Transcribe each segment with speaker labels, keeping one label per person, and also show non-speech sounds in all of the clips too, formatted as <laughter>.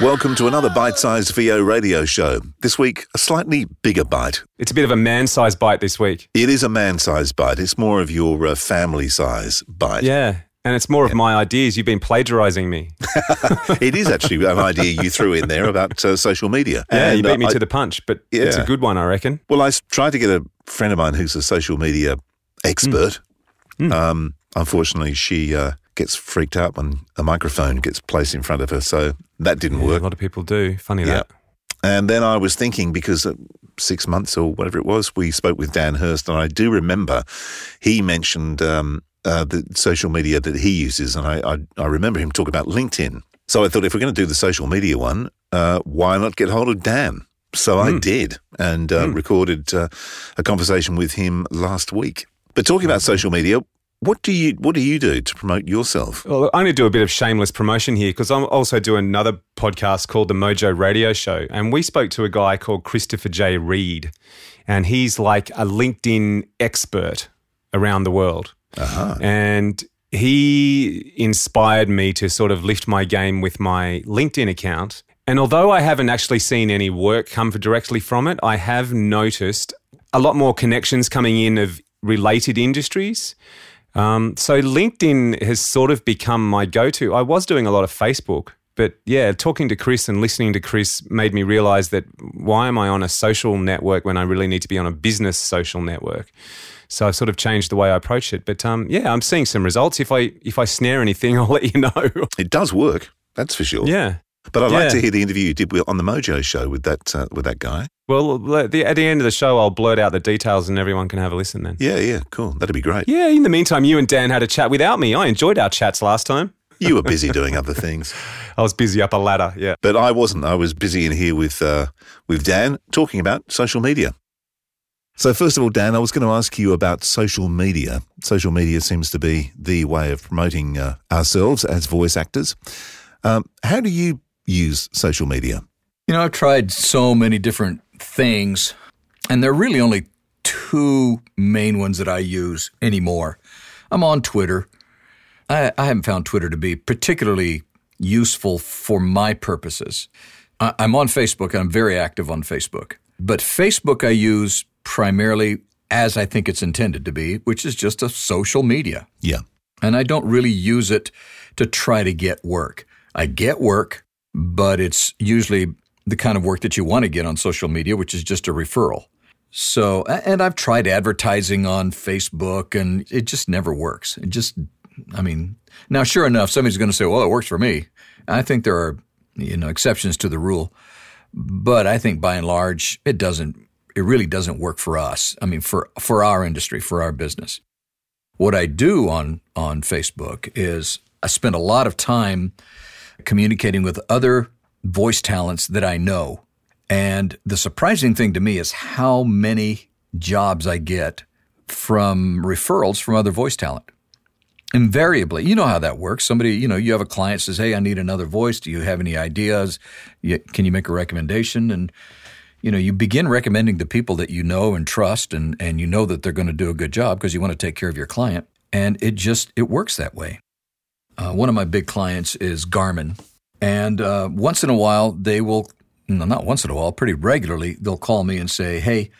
Speaker 1: Welcome to another bite sized VO radio show. This week, a slightly bigger bite.
Speaker 2: It's a bit of a man sized bite this week.
Speaker 1: It is a man sized bite. It's more of your uh, family size bite.
Speaker 2: Yeah. And it's more of my ideas. You've been plagiarizing me. <laughs>
Speaker 1: it is actually an idea you threw in there about uh, social media.
Speaker 2: Yeah,
Speaker 1: And,
Speaker 2: you beat
Speaker 1: uh,
Speaker 2: me
Speaker 1: I-
Speaker 2: to the punch, but it's a good one, I reckon.
Speaker 1: Well, I tried to get a friend of mine who's a social media expert.
Speaker 2: Hmm.
Speaker 1: Um, unfortunately, she uh, gets freaked out when a microphone gets placed in front of her, so that didn't
Speaker 2: Yeah,
Speaker 1: work.
Speaker 2: a lot of people do. Funny
Speaker 1: Yeah.
Speaker 2: that.
Speaker 1: And then I was thinking because six months or whatever it was, we spoke with Dan Hurst, and I do remember he mentioned um, uh, the social media that he uses, and I, I I remember him talking about LinkedIn. So I thought if we're going to do the social media one, uh, why not get hold of Dan? So I did, and uh, recorded uh, a conversation with him last week. But talking about social media, what do you what do you do to promote yourself?
Speaker 2: Well, I'm going to do a bit of shameless promotion here because I'm also doing another podcast called the Mojo Radio Show. And we spoke to a guy called Christopher J. Reed, and he's like a LinkedIn expert around the world. Uh-huh. And he inspired me to sort of lift my game with my LinkedIn account. And although I haven't actually seen any work come directly from it, I have noticed a lot more connections coming in of related industries. Um, so LinkedIn has sort of become my go-to. I was doing a lot of Facebook, but yeah, talking to Chris and listening to Chris made me realize that why am I on a social network when I really need to be on a business social network? So I sort of changed the way I approach it. But um, yeah, I'm seeing some results. If I if I snare anything, <laughs> I'll let you know.
Speaker 1: It does work, that's for sure.
Speaker 2: yeah.
Speaker 1: But I'd like to hear the interview you did on the Mojo show with that uh, with that guy.
Speaker 2: Well, at the, at the end of the show, I'll blurt out the details and everyone can have a listen then.
Speaker 1: Yeah, yeah, cool. That'd be great.
Speaker 2: Yeah, in the meantime, you and Dan had a chat without me. I enjoyed our chats last time. <laughs>
Speaker 1: You were busy doing <laughs> other things,
Speaker 2: I was busy up a ladder. Yeah.
Speaker 1: but I wasn't. I was busy in here with uh, with Dan talking about social media. So first of all, Dan, I was going to ask you about social media. Social media seems to be the way of promoting uh, ourselves as voice actors. Um, how do you use social media?
Speaker 3: You know, I've tried so many different things, and there are really only two main ones that I use anymore. I'm on Twitter. I, I haven't found Twitter to be particularly useful for my purposes. I, I'm on Facebook, and I'm very active on Facebook. But Facebook I use primarily as I think it's intended to be, which is just a social media
Speaker 1: Yeah,
Speaker 3: and I don't really use it to try to get work. I get work, but it's usually the kind of work that you want to get on social media, which is just a referral. So, and I've tried advertising on Facebook and it just never works. It just, I mean, now sure enough, somebody's going to say, well, it works for me. I think there are, you know, exceptions to the rule, but I think by and large, it doesn't, it really doesn't work for us. I mean, for, for our industry, for our business. What I do on on Facebook is I spend a lot of time communicating with other voice talents that I know. And the surprising thing to me is how many jobs I get from referrals from other voice talent. Invariably, you know how that works. Somebody, you know, you have a client says, "Hey, I need another voice. Do you have any ideas? Can you make a recommendation?" And you know, you begin recommending the people that you know and trust and, and you know that they're going to do a good job because you want to take care of your client. And it just, it works that way. Uh, one of my big clients is Garmin. And uh, once in a while, they will, no, not once in a while, pretty regularly, they'll call me and say, hey,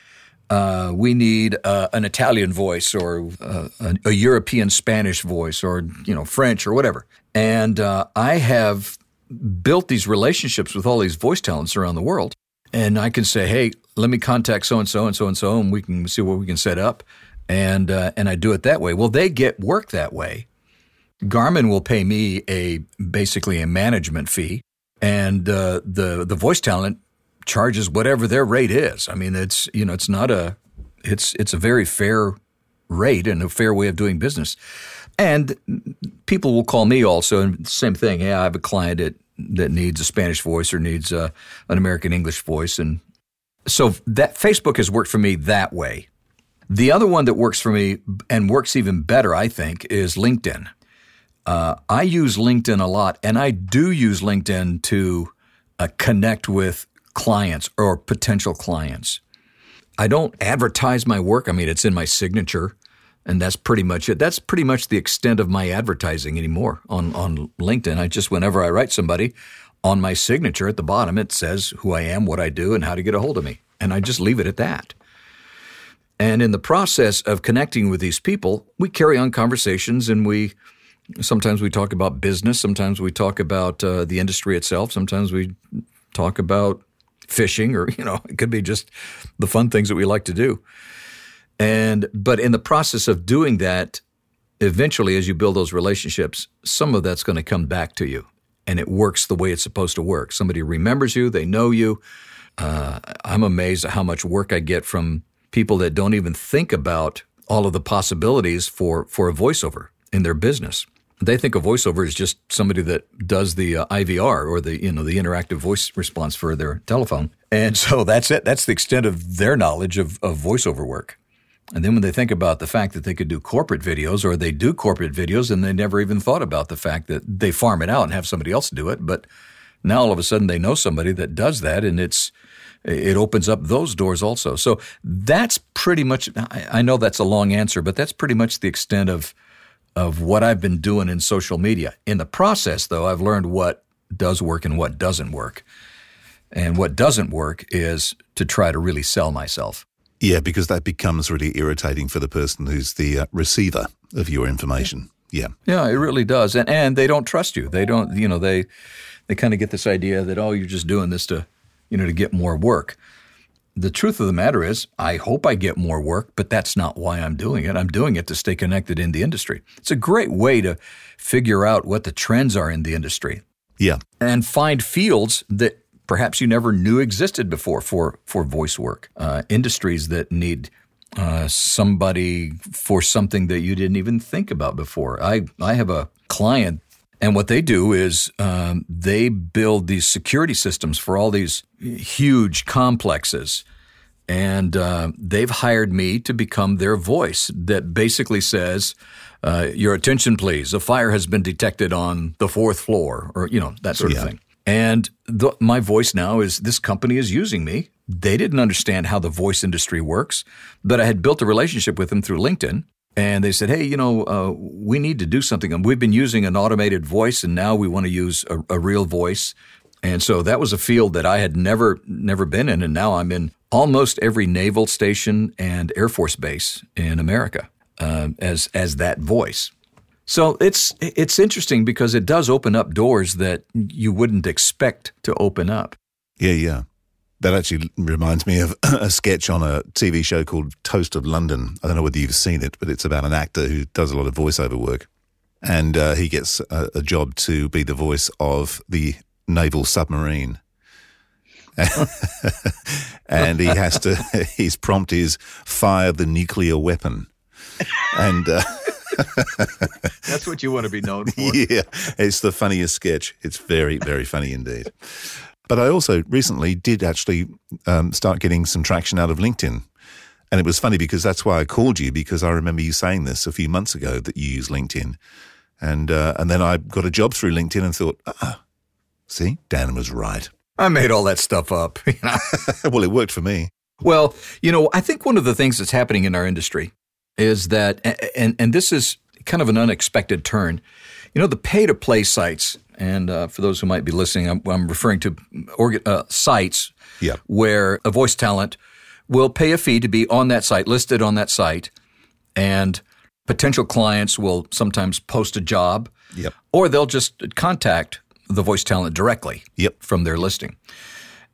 Speaker 3: uh, we need uh, an Italian voice or uh, a, a European Spanish voice or, you know, French or whatever. And uh, I have built these relationships with all these voice talents around the world. And I can say, hey, let me contact so and so and so and so, and we can see what we can set up. And uh, and I do it that way. Well, they get work that way. Garmin will pay me a basically a management fee, and uh, the the voice talent charges whatever their rate is. I mean, it's you know, it's not a it's it's a very fair rate and a fair way of doing business. And people will call me also, and same thing. Hey, I have a client that that needs a Spanish voice or needs uh, an American English voice, and so that Facebook has worked for me that way. The other one that works for me and works even better, I think, is LinkedIn. Uh, I use LinkedIn a lot, and I do use LinkedIn to uh, connect with clients or potential clients. I don't advertise my work. I mean, it's in my signature, and that's pretty much it. That's pretty much the extent of my advertising anymore on, on LinkedIn. I just, whenever I write somebody, on my signature at the bottom, it says who I am, what I do, and how to get a hold of me. And I just leave it at that. And in the process of connecting with these people, we carry on conversations and we sometimes we talk about business, sometimes we talk about uh, the industry itself, sometimes we talk about fishing or <laughs> you know, it could be just the fun things that we like to do. And but in the process of doing that, eventually as you build those relationships, some of that's going to come back to you and it works the way it's supposed to work. Somebody remembers you, they know you. Uh, I'm amazed at how much work I get from people that don't even think about all of the possibilities for, for a voiceover in their business. They think a voiceover is just somebody that does the uh, IVR or the you know the interactive voice response for their telephone, and so that's it. That's the extent of their knowledge of, of voiceover work. And then when they think about the fact that they could do corporate videos or they do corporate videos and they never even thought about the fact that they farm it out and have somebody else do it, but now all of a sudden they know somebody that does that and it's it opens up those doors also. So that's pretty much, I know that's a long answer, but that's pretty much the extent of, of what I've been doing in social media. In the process, though, I've learned what does work and what doesn't work. And what doesn't work is to try to really sell myself.
Speaker 1: Yeah, because that becomes really irritating for the person who's the uh, receiver of your information. Yeah.
Speaker 3: Yeah, it really does. And and they don't trust you. They don't, you know, they they kind of get this idea that oh, you're just doing this to you know, to get more work. The truth of the matter is, I hope I get more work, but that's not why I'm doing it. I'm doing it to stay connected in the industry. It's a great way to figure out what the trends are in the industry.
Speaker 1: Yeah.
Speaker 3: And find fields that perhaps you never knew existed before for, for voice work, uh, industries that need uh, somebody for something that you didn't even think about before. I, I have a client and what they do is um, they build these security systems for all these huge complexes. And uh, they've hired me to become their voice that basically says, uh, Your attention, please. A fire has been detected on the fourth floor, or, you know, that sort yeah. of thing. And the, my voice now is this company is using me. They didn't understand how the voice industry works, but I had built a relationship with them through LinkedIn and they said, "Hey, you know, uh, we need to do something. We've been using an automated voice, and now we want to use a, a, real voice." And so that was a field that I had never never been in, and now I'm in almost every naval station and air force base in America uh, as as that voice. So it's it's interesting because it does open up doors that you wouldn't expect to open up.
Speaker 1: Yeah, yeah. That actually reminds me of <clears throat> a sketch on a TV show called Toast of London. I don't know whether you've seen it, but it's about an actor who does a lot of voiceover work. And uh, he gets a, a, job to be the voice of the naval submarine. <laughs> and he has to, <laughs> his prompt is fire the nuclear weapon. And. Uh, <laughs>
Speaker 3: That's what you want to be known for.
Speaker 1: Yeah, it's the funniest sketch. It's very, very funny indeed. But I also recently did actually um, start getting some traction out of LinkedIn. And it was funny because that's why I called you because I remember you saying this a few months ago that you use LinkedIn. And, uh, and then I got a job through LinkedIn and thought, ah, see, Dan was right.
Speaker 3: I made all that stuff up. <laughs> <laughs>
Speaker 1: well, it worked for me.
Speaker 3: Well, you know, I think one of the things that's happening in our industry is that, and, and this is kind of an unexpected turn, you know, the pay to play sites and uh, for those who might be listening, I'm, I'm referring to orga- uh, sites where a voice talent will pay a fee to be on that site, listed on that site, and potential clients will sometimes post a job,
Speaker 1: yep.
Speaker 3: or they'll just contact the voice talent directly
Speaker 1: yep.
Speaker 3: from their listing.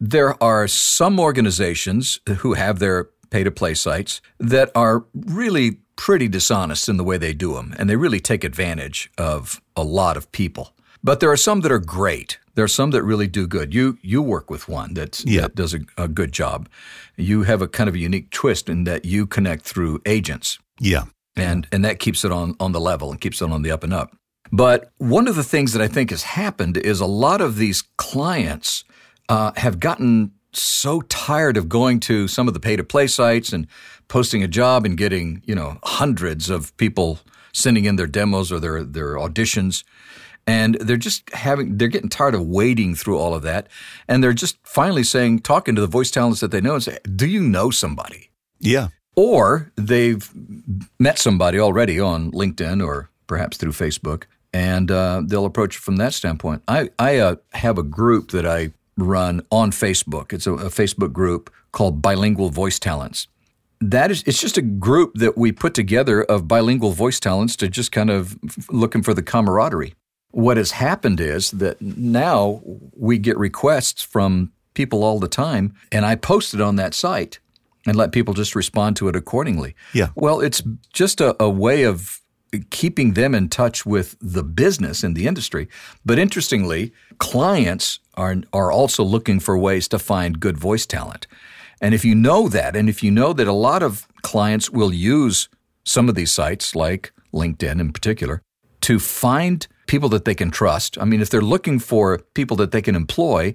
Speaker 3: There are some organizations who have their pay to play sites that are really pretty dishonest in the way they do them, and they really take advantage of a lot of people. But there are some that are great. There are some that really do good. You you work with one that does a, a, good job. You have a kind of a unique twist in that you connect through agents.
Speaker 1: Yeah.
Speaker 3: And and that keeps it on on the level and keeps it on the up and up. But one of the things that I think has happened is a lot of these clients uh, have gotten so tired of going to some of the pay to play sites and posting a job and getting you know hundreds of people sending in their demos or their their auditions and they're just having they're getting tired of wading through all of that and they're just finally saying talking to the voice talents that they know and say do you know somebody
Speaker 1: yeah
Speaker 3: or they've met somebody already on linkedin or perhaps through facebook and uh, they'll approach it from that standpoint. I, I uh, have a group that I run on Facebook. It's a, a Facebook group called Bilingual Voice Talents. That is, it's just a group that we put together of bilingual voice talents to just kind of looking for the camaraderie. What has happened is that now we get requests from people all the time, and I post it on that site and let people just respond to it accordingly.
Speaker 1: Yeah.
Speaker 3: Well, it's just a, a way of keeping them in touch with the business and the industry. But interestingly, clients are are also looking for ways to find good voice talent. And if you know that, and if you know that a lot of clients will use some of these sites, like LinkedIn in particular, to find people that they can trust. I mean, if they're looking for people that they can employ,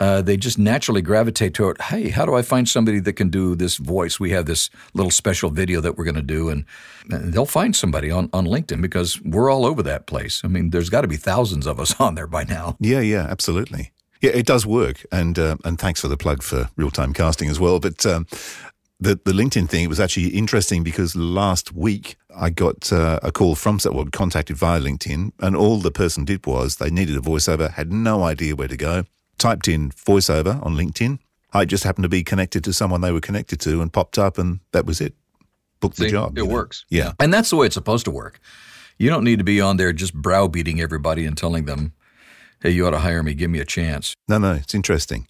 Speaker 3: uh, they just naturally gravitate toward, hey, how do I find somebody that can do this voice? We have this little special video that we're going to do, and, and, they'll find somebody on, on LinkedIn because we're all over that place. I mean, there's got to be thousands of us <laughs> on there by now.
Speaker 1: Yeah, yeah, absolutely. Yeah, it does work, and uh, and thanks for the plug for real time casting as well. But um, the the LinkedIn thing it was actually interesting because last week I got uh, a call from someone contacted via LinkedIn, and all the person did was they needed a voiceover, had no idea where to go typed in voiceover on LinkedIn. I just happened to be connected to someone they were connected to and popped up, and that was it. Booked
Speaker 3: See,
Speaker 1: the job.
Speaker 3: It works.
Speaker 1: Yeah.
Speaker 3: And that's the way it's supposed to work. You don't need to be on there just browbeating everybody and telling them, hey, you ought to hire me, give me a chance.
Speaker 1: No, no, it's interesting.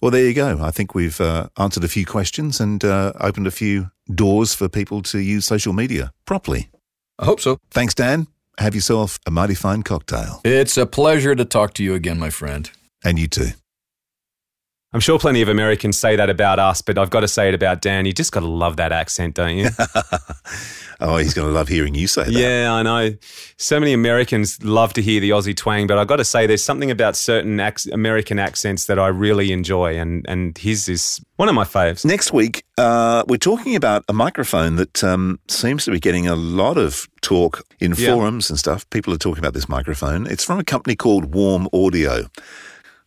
Speaker 1: Well, there you go. I think we've uh, answered a few questions and uh, opened a few doors for people to use social media properly.
Speaker 3: I hope so.
Speaker 1: Thanks, Dan. Have yourself a mighty fine cocktail.
Speaker 3: It's a pleasure to talk to you again, my friend.
Speaker 1: And you too.
Speaker 2: I'm sure plenty of Americans say that about us, but I've got to say it about Dan. You just got to love that accent, don't you? <laughs>
Speaker 1: oh, he's going to love hearing you say that.
Speaker 2: Yeah, I know. So many Americans love to hear the Aussie twang, but I've got to say there's something about certain ac- American accents that I really enjoy, and, and his is one of my faves.
Speaker 1: Next week, uh, we're talking about a microphone that um, seems to be getting a lot of talk in
Speaker 2: Yeah.
Speaker 1: forums and stuff. People are talking about this microphone. It's from a company called Warm Audio.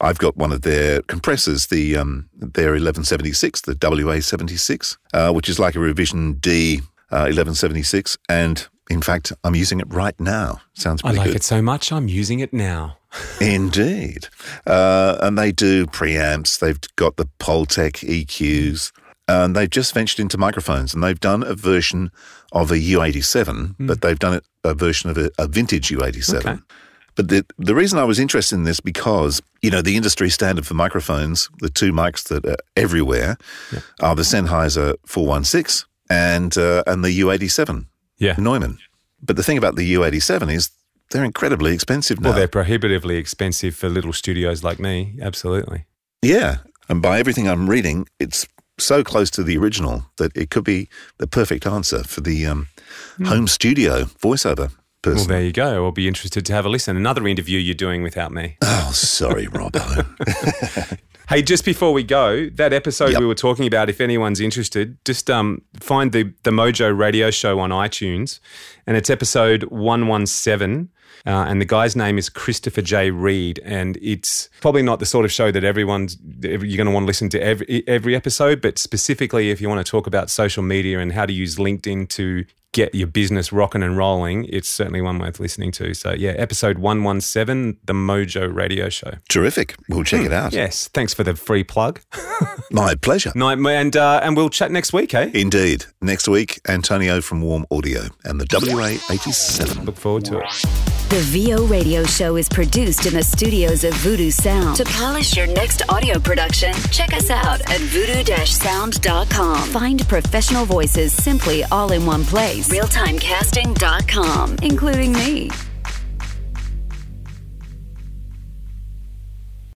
Speaker 1: I've got one of their compressors, the um, their 1176, the WA76, uh, which is like a revision D uh, 1176, and in fact, I'm using it right now. Sounds
Speaker 2: I like
Speaker 1: good.
Speaker 2: it so much, I'm using it now. <laughs>
Speaker 1: Indeed. Uh, and they do preamps, they've got the Pultec EQs, and they've just ventured into microphones and they've done a version of a U87, but they've done it a version of a, a vintage U87.
Speaker 2: Okay.
Speaker 1: But the the reason I was interested in this because you know the industry standard for microphones, the two mics that are everywhere, are the Sennheiser 416 and uh, and the U87
Speaker 2: Yeah.
Speaker 1: Neumann. But the thing about the U87 is they're incredibly expensive now.
Speaker 2: Well, they're prohibitively expensive for little studios like me. Absolutely.
Speaker 1: Yeah. And by everything I'm reading, it's so close to the original that it could be the perfect answer for the um, home studio voiceover
Speaker 2: Well, there you go. I'll be interested to have a listen. Another interview you're doing without me.
Speaker 1: oh, sorry, Robbo. <laughs> <laughs>
Speaker 2: Hey, just before we go, that episode
Speaker 1: Yep.
Speaker 2: we were talking about, if anyone's interested, just um, find the, the Mojo radio show on iTunes. And it's episode 117. Uh, and the guy's name is Christopher J. Reed. And it's probably not the sort of show that everyone's, you're going to want to listen to every, every episode. But specifically, if you want to talk about social media and how to use LinkedIn to get your business rocking and rolling, it's certainly one worth listening to. So, yeah, episode 117, the Mojo radio show.
Speaker 1: Terrific. We'll check it out.
Speaker 2: Yes, thanks for the free plug. <laughs>
Speaker 1: My pleasure.
Speaker 2: Night, and uh, and we'll chat next week, eh?
Speaker 1: Indeed. Next week, Antonio from Warm Audio and the WA87.
Speaker 2: Look forward to it.
Speaker 4: The VO Radio Show is produced in the studios of Voodoo Sound. To polish your next audio production, check us out at voodoo-sound.com. Find professional voices simply all in one place. Realtimecasting.com, including me.